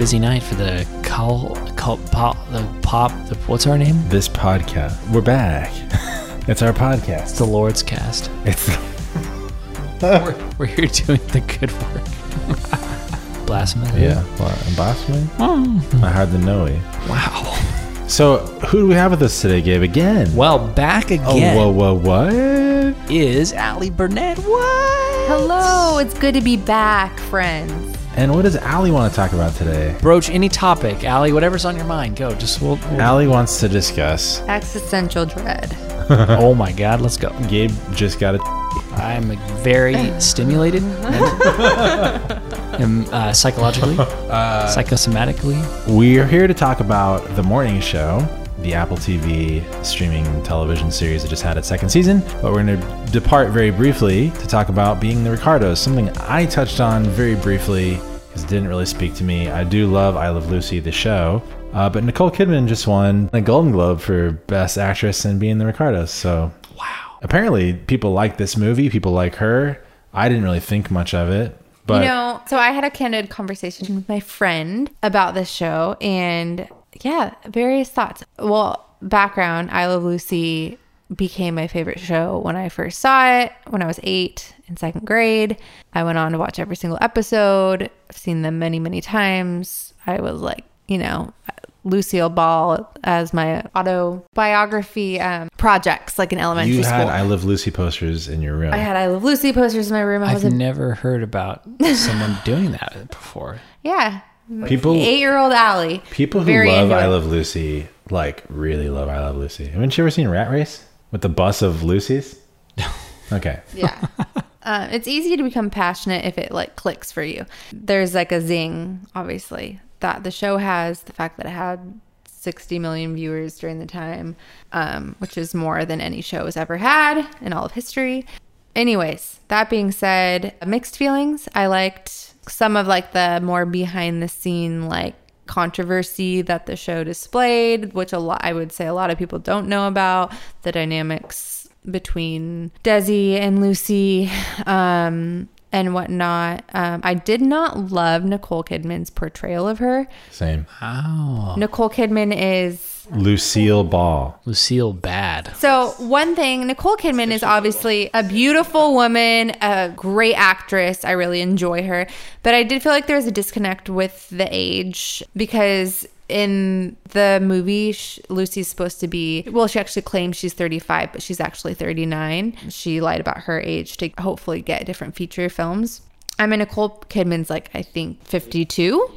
busy night for the call, call pop, the pop. The, what's our name? This podcast. We're back. it's our It's podcast. the Lord's Cast. It's We're, we're here doing the good work. Blasphemy. yeah. What, blasphemy? Mm-hmm. I hardly know it. Wow. So who do we have with us today, Gabe? Again? Well, back again Oh, whoa, whoa, what? is Allie Burnett. What? Hello, it's good to be back, friends. And what does Allie want to talk about today? Broach any topic, Allie. Whatever's on your mind, go. Just we'll. we'll- Allie wants to discuss. Existential dread. oh my God, let's go. Gabe just got a. I'm very stimulated, and, uh, psychologically, psychosomatically. We're here to talk about The Morning Show, the Apple TV streaming television series that just had its second season. But we're going to depart very briefly to talk about Being the Ricardos, something I touched on very briefly because it didn't really speak to me. I do love I Love Lucy, the show. Uh, but Nicole Kidman just won a Golden Globe for Best Actress in Being the Ricardos. So Wow. apparently people like this movie, people like her. I didn't really think much of it. But you know, so I had a candid conversation with my friend about this show and yeah, various thoughts. Well, background I Love Lucy became my favorite show when I first saw it when I was eight in second grade. I went on to watch every single episode. I've seen them many, many times. I was like, you know, Lucille Ball as my autobiography um, projects, like in elementary you school. I Love Lucy posters in your room. I had I Love Lucy posters in my room. I was I've a never heard about someone doing that before. yeah. People Eight year old Allie. People who love I. Love Lucy, like really love I Love Lucy. Haven't you ever seen Rat Race with the bus of Lucy's? Okay. Yeah. uh, it's easy to become passionate if it like clicks for you. There's like a zing, obviously, that the show has. The fact that it had 60 million viewers during the time, um, which is more than any show has ever had in all of history. Anyways, that being said, mixed feelings. I liked some of like the more behind the scene like controversy that the show displayed, which a lot I would say a lot of people don't know about the dynamics between Desi and Lucy um, and whatnot. Um, I did not love Nicole Kidman's portrayal of her. Same. Oh, Nicole Kidman is Lucille Ball. Lucille Bad. So, one thing, Nicole Kidman is obviously a beautiful woman, a great actress. I really enjoy her. But I did feel like there was a disconnect with the age because in the movie, Lucy's supposed to be, well, she actually claims she's 35, but she's actually 39. She lied about her age to hopefully get different feature films. I mean, Nicole Kidman's like, I think 52.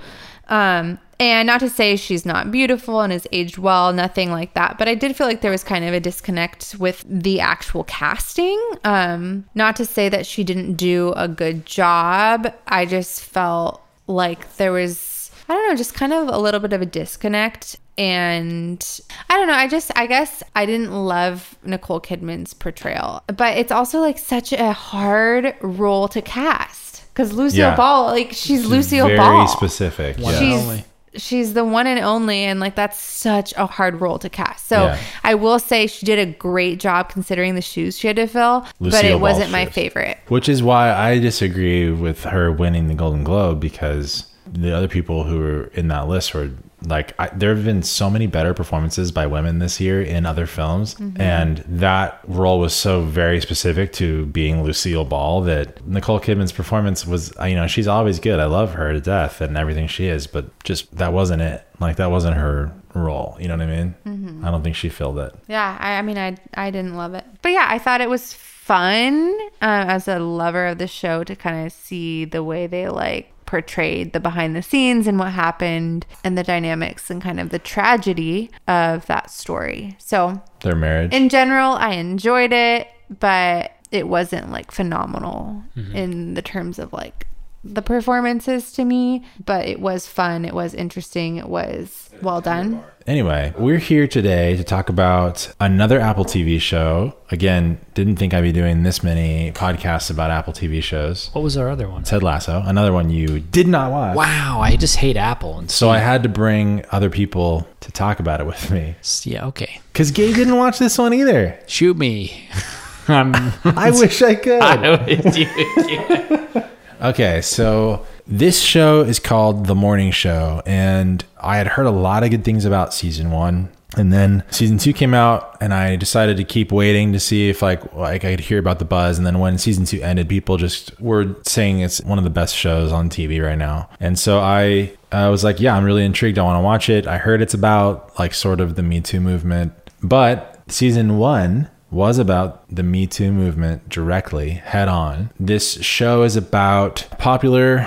Um, and not to say she's not beautiful and has aged well, nothing like that. But I did feel like there was kind of a disconnect with the actual casting. Um, not to say that she didn't do a good job. I just felt like there was, I don't know, just kind of a little bit of a disconnect. And I don't know, I just, I guess I didn't love Nicole Kidman's portrayal. But it's also like such a hard role to cast. Because Lucille Yeah. Ball, like, she's Lucille Very Ball very specific. Yeah. she's only. She's the one and only and like that's such a hard role to cast so Yeah. i will say she did a great job considering the shoes she had to fill but it wasn't my shoes. favorite Which is why I disagree with her winning the Golden Globe because the other people who were in that list were like, I, there have been so many better performances by women this year in other films. And that role was so very specific to being Lucille Ball that Nicole Kidman's performance was, uh, you know, she's always good. I love her to death and everything she is, but just that wasn't it. Like, that wasn't her role. You know what I mean? I don't think she filled it. yeah i, I mean I, I didn't love it but yeah i thought it was fun uh, as a lover of the show to kind of see the way they like portrayed the behind the scenes and what happened and the dynamics and kind of the tragedy of that story so Their marriage. in general, I enjoyed it, but it wasn't like phenomenal mm-hmm. in the terms of like the performances to me. But it was fun. It was interesting. It was well done. Anyway, we're here today to talk about another Apple TV show. Again, didn't think I'd be doing this many podcasts about Apple TV shows. What was our other one? Ted Lasso, another one you did not watch. Wow, I just hate Apple. And So I had to bring other people to talk about it with me. yeah, okay. Because Gabe didn't watch this one either. Shoot me. I'm. I wish I could. I know it's you. Okay, so this show is called The Morning Show, and I had heard a lot of good things about season one. And then season two came out, and I decided to keep waiting to see if like like I could hear about the buzz. And then when season two ended, people just were saying it's one of the best shows on TV right now. And so I I was like, yeah, I'm really intrigued. I want to watch it. I heard it's about like sort of the Me Too movement, but season one was about the Me Too movement directly, head on. This show is about popular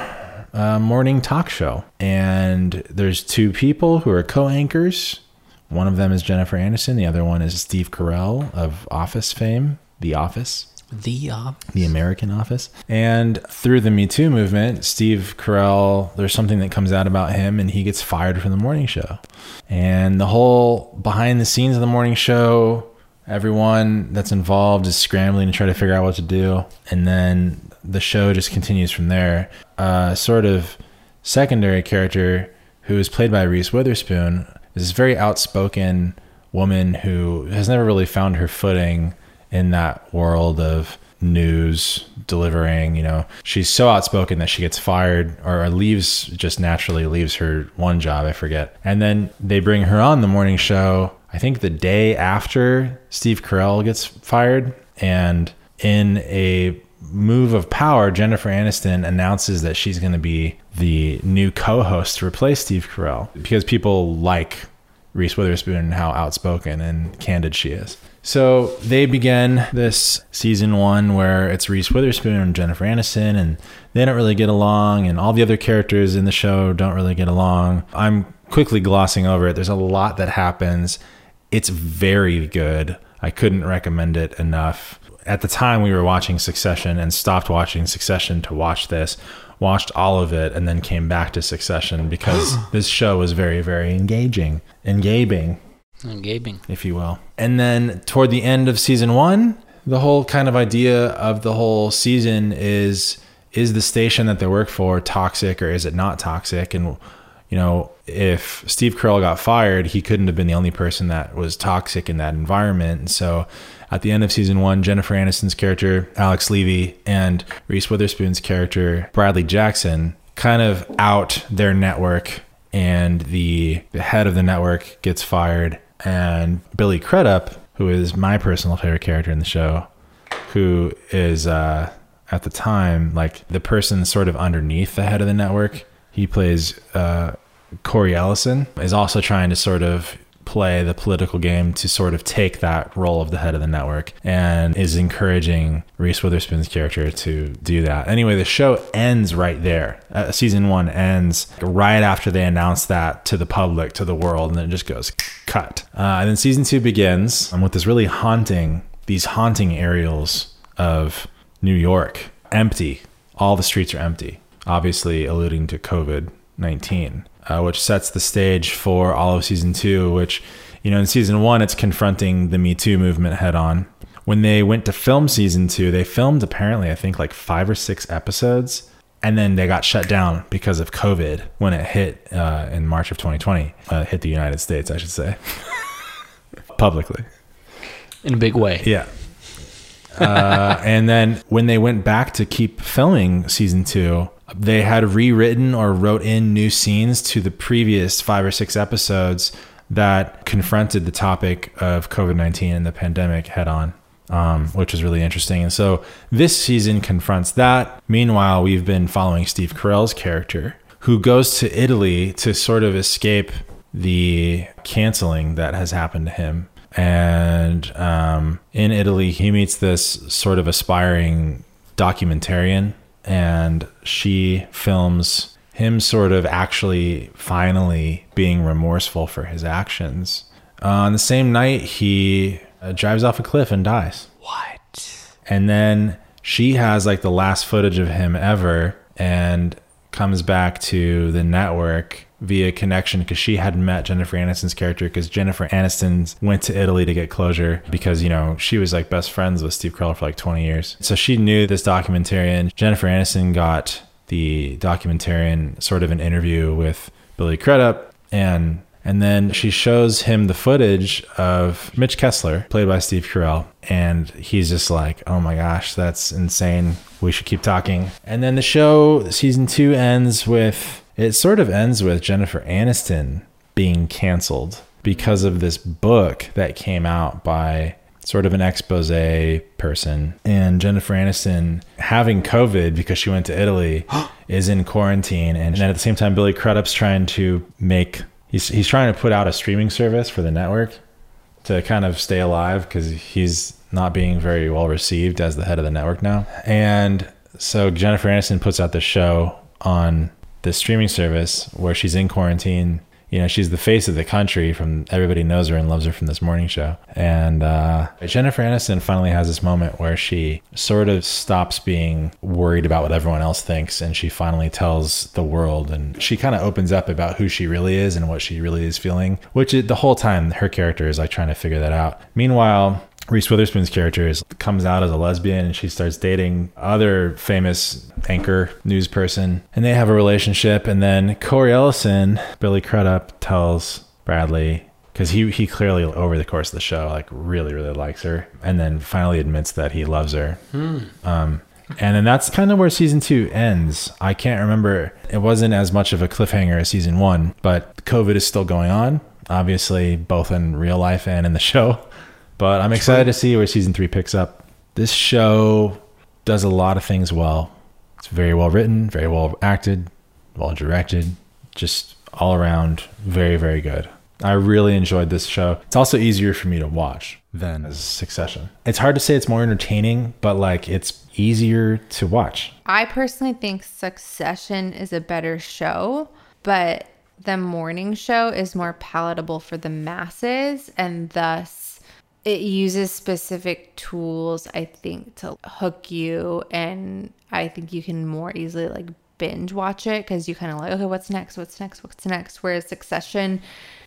uh, morning talk show, and there's two people who are co-anchors. One of them is Jennifer Aniston, The other one is Steve Carell of Office fame, The Office The uh, the American Office. And through the Me Too movement, Steve Carell, there's something that comes out about him and he gets fired from the morning show. And the whole behind the scenes of the morning show, everyone that's involved is scrambling to try to figure out what to do. And then the show just continues from there. Uh, sort of secondary character who is played by Reese Witherspoon is this very outspoken woman who has never really found her footing in that world of news delivering you know she's so outspoken that she gets fired or leaves just naturally leaves her one job i forget and then they bring her on the morning show i think the day after steve carell gets fired and in a move of power jennifer aniston announces that she's going to be the new co-host to replace steve carell because people like Reese Witherspoon and how outspoken and candid she is. So they begin this season one where it's Reese Witherspoon and Jennifer Aniston, and they don't really get along, and all the other characters in the show don't really get along. I'm quickly glossing over it. There's a lot that happens. It's very good. I couldn't recommend it enough. At the time, we were watching Succession and stopped watching Succession to watch this watched all of it and then came back to Succession because this show was very, very engaging, engaging, Gaping. if you will. And then toward the end of season one, the whole kind of idea of the whole season is is the station that they work for toxic or is it not toxic? And you know, if Steve Carell got fired, he couldn't have been the only person that was toxic in that environment. And so at the end of season one, Jennifer Aniston's character, Alex Levy, and Reese Witherspoon's character, Bradley Jackson, kind of out their network and the, the head of the network gets fired. And Billy Crudup, who is my personal favorite character in the show, who is uh, at the time like the person sort of underneath the head of the network. He plays uh, Corey Ellison, is also trying to sort of play the political game to sort of take that role of the head of the network and is encouraging Reese Witherspoon's character to do that. Anyway, the show ends right there. Uh, season one ends right after they announce that to the public, to the world, and then it just goes cut. Uh, and then season two begins um, with this really haunting, these haunting aerials of New York, empty. All the streets are empty, obviously alluding to COVID 19 uh, which sets the stage for all of season two, which, you know, in season one, it's confronting the Me Too movement head on. When they went to film season two, they filmed apparently, I think, like five or six episodes. And then they got shut down because of COVID when it hit uh, in March of 2020. Uh, hit the United States, I should say, publicly. In a big way. Yeah. Uh, and then when they went back to keep filming season two, they had rewritten or wrote in new scenes to the previous five or six episodes that confronted the topic of COVID 19 and the pandemic head on. Um, which was really interesting. And so this season confronts that. Meanwhile, we've been following Steve Carell's character, who goes to Italy to sort of escape the canceling that has happened to him. And um, in Italy, he meets this sort of aspiring documentarian and she films him sort of actually finally being remorseful for his actions. Uh, on the same night, he uh, drives off a cliff and dies. What? And then she has like the last footage of him ever and comes back to the network via connection because she hadn't met Jennifer Aniston's character because Jennifer Aniston went to Italy to get closure because, you know, she was like best friends with Steve Carell for like 20 years. So she knew this documentarian. Jennifer Aniston got the documentarian sort of an interview with Billy Crudup and And then she shows him the footage of Mitch Kessler, played by Steve Carell. And he's just like, oh my gosh, that's insane. We should keep talking. And then the show, season two, ends with it sort of ends with Jennifer Aniston being canceled because of this book that came out by sort of an expose person. And Jennifer Aniston having COVID because she went to Italy is in quarantine. And then at the same time, Billy Crudup's trying to make, he's, he's trying to put out a streaming service for the network to kind of stay alive because he's not being very well received as the head of the network now. And so Jennifer Aniston puts out this show on this streaming service where she's in quarantine. You know she's the face of the country from everybody knows her and loves her from this morning show. And uh, jennifer aniston finally has this moment where she sort of stops being worried about what everyone else thinks and she finally tells the world and she kind of opens up about who she really is and what she really is feeling which the whole time her character is like trying to figure that out. Meanwhile Reese Witherspoon's character is, comes out as a lesbian and she starts dating other famous anchor news person and they have a relationship and then Corey Ellison, Billy Crudup tells Bradley because he he clearly over the course of the show like really really likes her and then finally admits that he loves her. Um, and then that's kind of where season two ends. I can't remember. It wasn't as much of a cliffhanger as season one, but COVID is still going on, obviously, both in real life and in the show. But I'm excited to see where season three picks up. This show does a lot of things well. It's very well written, very well acted, well directed, just all around very, very good. I really enjoyed this show. It's also easier for me to watch than Succession. It's hard to say it's more entertaining, but like it's easier to watch. I personally think Succession is a better show, but the morning show is more palatable for the masses and thus it uses specific tools i think to hook you and i think you can more easily like binge watch it because you kind of like okay what's next? What's next? What's next? Whereas succession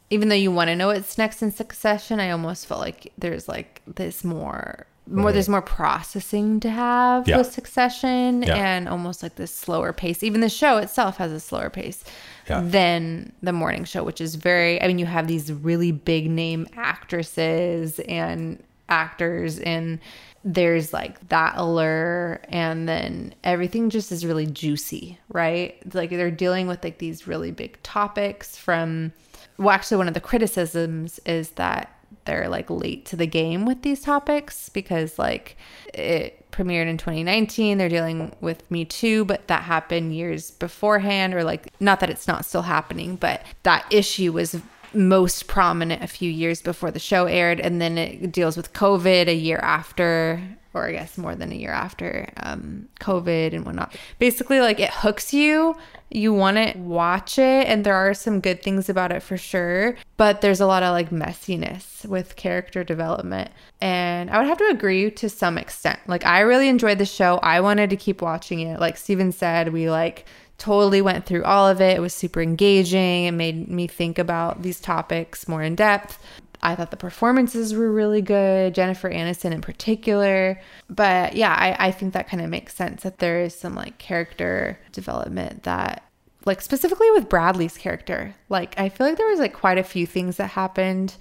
even though you want to know what's next in succession i almost felt like there's like this more more there's more processing to have Yeah. with succession Yeah. and almost like this slower pace. Even the show itself has a slower pace Yeah. than the morning show which is very i mean you have these really big name actresses and actors and there's like that allure and then everything just is really juicy right like they're dealing with like these really big topics from well actually one of the criticisms is that they're like late to the game with these topics because like it premiered in 2019 they're dealing with me too but that happened years beforehand or like not that it's not still happening but that issue was most prominent a few years before the show aired and then it deals with covid a year after or i guess more than a year after um, covid and whatnot. Basically like it hooks you. You want to watch it and there are some good things about it for sure but there's a lot of like messiness with character development. And i would have to agree to some extent. Like i really enjoyed the show. I wanted to keep watching it. Like steven said we like totally went through all of it. It was super engaging. It made me think about these topics more in depth. I thought the performances were really good, Jennifer Aniston in particular. But yeah, I, I think that kind of makes sense that there is some like character development that, like specifically with Bradley's character, like I feel like there was like quite a few things that happened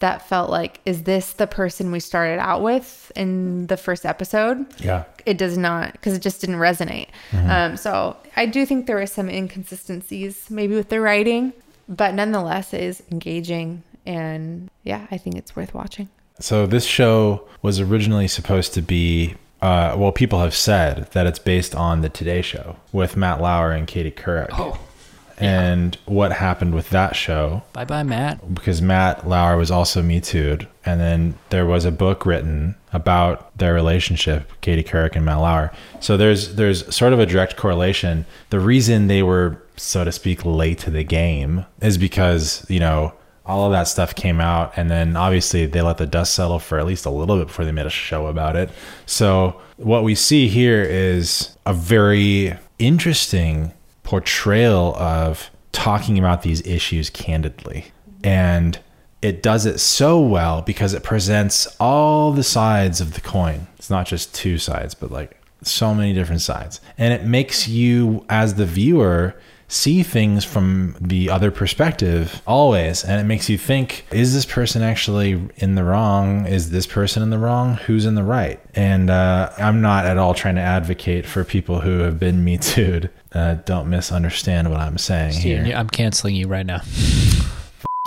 that felt like, is this the person we started out with in the first episode? Yeah. it does not because it just didn't resonate. Um, so I do think there were some inconsistencies maybe with the writing, but nonetheless, it is engaging and yeah, I think it's worth watching. So this show was originally supposed to be, uh, well, people have said that it's based on the Today Show with Matt Lauer and Katie Couric. Oh, And what happened with that show? bye bye, Matt. Because Matt Lauer was also Me Too'd, and then there was a book written about their relationship, Katie Couric and Matt Lauer. So there's there's sort of a direct correlation. The reason they were, so to speak, late to the game is because you know all of that stuff came out, and then obviously they let the dust settle for at least a little bit before they made a show about it. So what we see here is a very interesting portrayal of talking about these issues candidly. And it does it so well because it presents all the sides of the coin. It's not just two sides, but like so many different sides. And it makes you, as the viewer, see things from the other perspective always. And it makes you think, is this person actually in the wrong? Is this person in the wrong? Who's in the right? And uh, I'm not at all trying to advocate for people who have been Me Too'd. Uh, don't misunderstand what I'm saying Steven, here. I'm canceling you right now.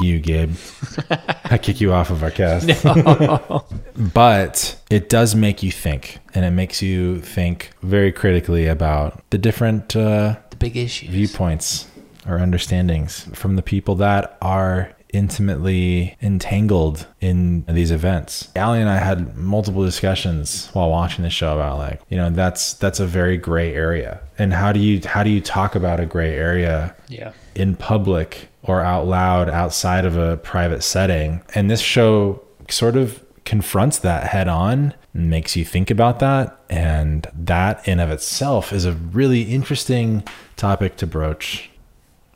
you, Gabe. I kick you off of our cast. but it does make you think, and it makes you think very critically about the different uh, The big issues. viewpoints or understandings from the people that are intimately entangled in these events. Allie and I had multiple discussions while watching the show about like, you know, that's that's a very gray area. And how do you how do you talk about a gray area Yeah. in public or out loud outside of a private setting. And this show sort of confronts that head on and makes you think about that. And that in of itself is a really interesting topic to broach.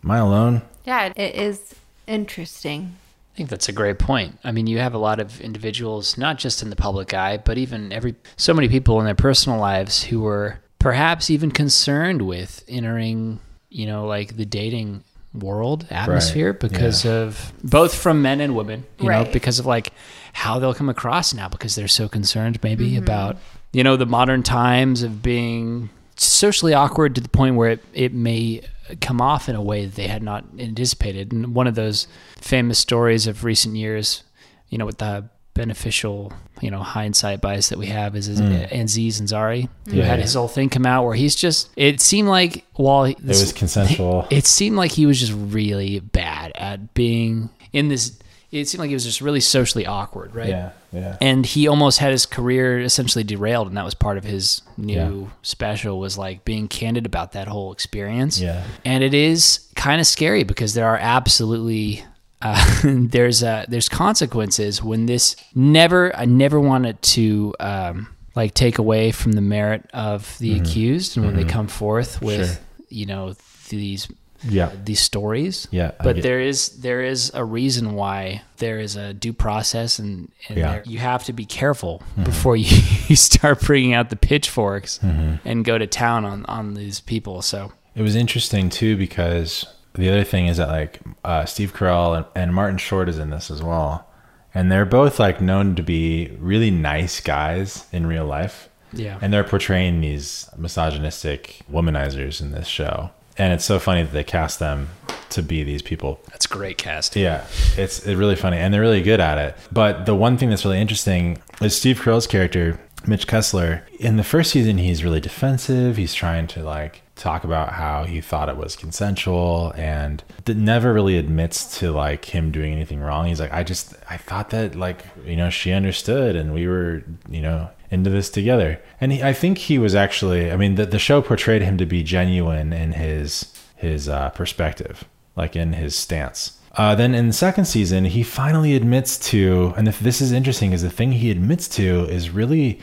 Am I alone? Yeah, it is interesting. I think that's a great point. I mean, you have a lot of individuals, not just in the public eye, but even every so many people in their personal lives who were perhaps even concerned with entering, you know, like the dating world atmosphere because of both from men and women, you know, because of like how they'll come across now because they're so concerned maybe mm-hmm. about, you know, the modern times of being socially awkward to the point where it, it may come off in a way that they had not anticipated. And one of those famous stories of recent years, you know, with the beneficial, you know, hindsight bias that we have is, is hmm. Aziz Ansari, who Yeah, had yeah. his whole thing come out where he's just, it seemed like while he- It was consensual. it seemed like he was just really bad at being in this, it seemed like he was just really socially awkward, right? yeah, yeah. and he almost had his career essentially derailed and that was part of his new Yeah. special was like being candid about that whole experience Yeah. and it is kind of scary because there are absolutely uh, there's uh, there's consequences when this never I never wanted to um, like take away from the merit of the accused and when they come forth with Mm-hmm. Sure. you know these Yeah. these stories. Yeah, but there is there is a reason why there is a due process and, and Yeah. there, you have to be careful before you, you start bringing out the pitchforks and go to town on on these people. So It was interesting too because the other thing is that like uh, Steve Carell and, and Martin Short is in this as well, and they're both like known to be really nice guys in real life, yeah. And they're portraying these misogynistic womanizers in this show, and it's so funny that they cast them to be these people that's great cast yeah, it's it's really funny, and they're really good at it. But the one thing that's really interesting is Steve Carell's character, Mitch Kessler. In the first season, he's really defensive. He's trying to like talk about how he thought it was consensual, and never really admits to like him doing anything wrong. He's like, I just I thought that like you know she understood, and we were you know into this together. And he, I think he was actually. I mean, the the show portrayed him to be genuine in his his uh, perspective, like in his stance. Uh, then in the second season, he finally admits to, and if this is interesting, is the thing he admits to is really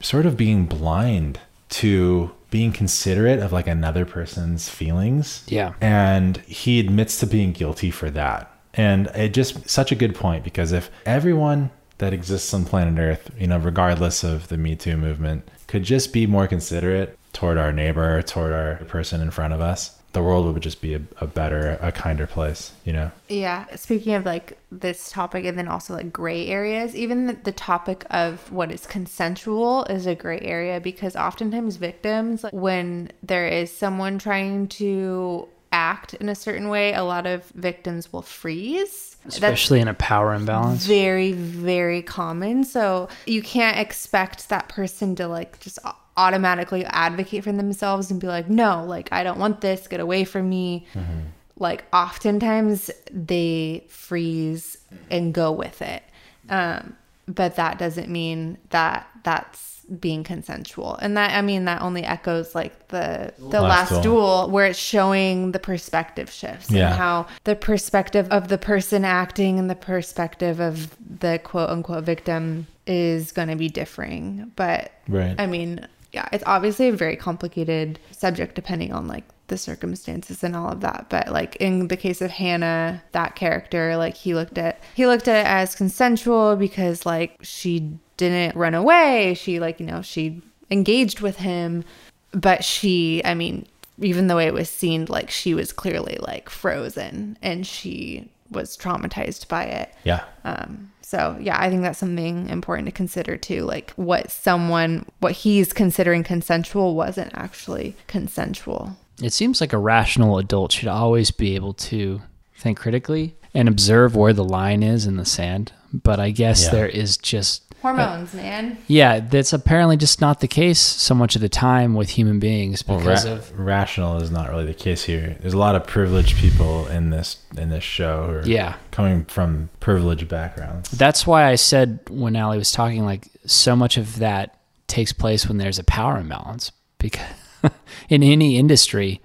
sort of being blind to being considerate of like another person's feelings. Yeah. And he admits to being guilty for that. And it just such a good point because if everyone that exists on planet Earth, you know, regardless of the Me Too movement, could just be more considerate toward our neighbor, toward our person in front of us, the world would just be a, a better, a kinder place, you know? Yeah. Speaking of like this topic and then also like gray areas, even the, the topic of what is consensual is a gray area because oftentimes victims, like, when there is someone trying to act in a certain way, a lot of victims will freeze. That's especially in a power imbalance very, very common. So you can't expect that person to like just automatically advocate for themselves and be like, no, like I don't want this, get away from me. Like oftentimes they freeze and go with it. Um, but that doesn't mean that that's being consensual. And that I mean that only echoes like the the Last last, Duel. duel where it's showing the perspective shifts Yeah. and how the perspective of the person acting and the perspective of the quote unquote victim is going to be differing. But Right. I mean, yeah, it's obviously a very complicated subject depending on like the circumstances and all of that. But like in the case of Hannah, that character, like he looked at he looked at it as consensual because like she didn't run away. She like, you know, she engaged with him, but she, I mean, even though it was seen like she was clearly like frozen and she was traumatized by it. Yeah. Um, so yeah, I think that's something important to consider too. Like what someone, what he's considering consensual wasn't actually consensual. It seems like a rational adult should always be able to think critically and observe where the line is in the sand. But I guess Yeah. there is just uh, Hormones, man. yeah, that's apparently just not the case so much of the time with human beings Well, because ra- of rational is not really the case here. There's a lot of privileged people in this in this show who are yeah. coming from privileged backgrounds. That's why I said when Allie was talking, like so much of that takes place when there's a power imbalance. Because in any industry,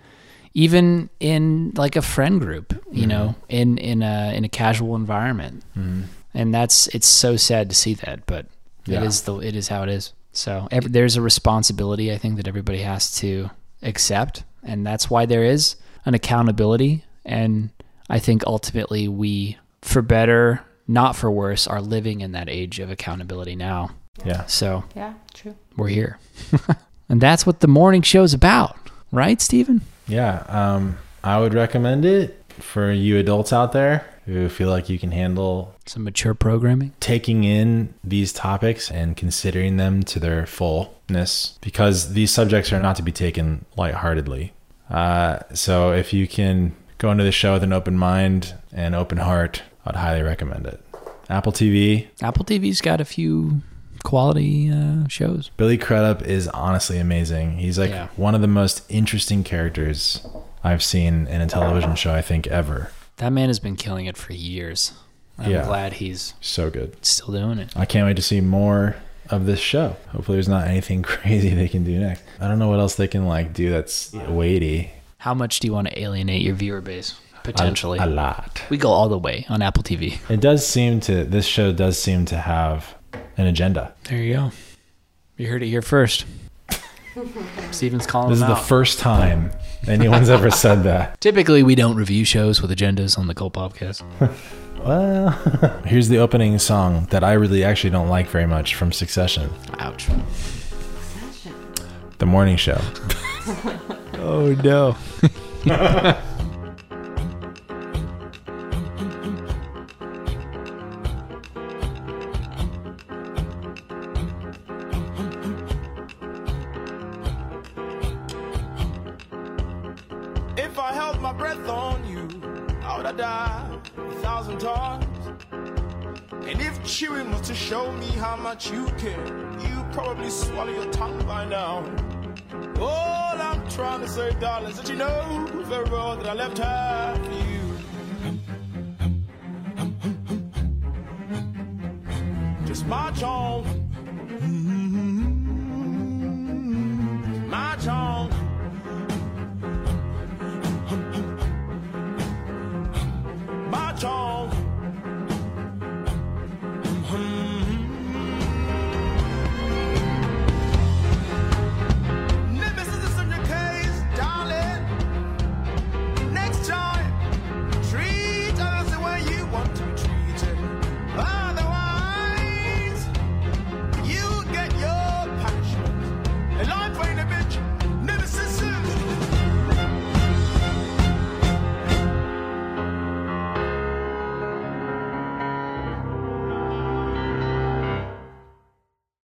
even in like a friend group, you mm-hmm. know, in in a in a casual environment, mm-hmm. And that's it's so sad to see that, but Yeah. it is the it is how it is. So ev there's a responsibility I think that everybody has to accept, and that's why there is an accountability. And I think ultimately we, for better, not for worse, are living in that age of accountability now. Yeah. So Yeah, true. we're here, and that's what the morning show's about, right, Stephen? Yeah. Um, I would recommend it for you adults out there who feel like you can handle Some mature programming. taking in these topics and considering them to their fullness because these subjects are not to be taken lightheartedly. Uh, so if you can go into the show with an open mind and open heart, I'd highly recommend it. Apple TV, Apple TV's got a few quality uh, shows. Billy Crudup is honestly amazing. He's like Yeah. one of the most interesting characters I've seen in a television show, I think, ever. That man has been killing it for years. I'm Yeah. glad he's So good. still doing it. I can't wait to see more of this show. Hopefully, there's not anything crazy they can do next. I don't know what else they can like do that's weighty. How much do you want to alienate your viewer base? Potentially. a, a lot. we go all the way on Apple TV. It does seem to. This show does seem to have an agenda. There you go. You heard it here first. Steven's calling This is them the first time anyone's ever said that. Typically, we don't review shows with agendas on the Cult Podcast. Well, here's the opening song that I really actually don't like very much from Succession, Ouch. the morning show. Oh no.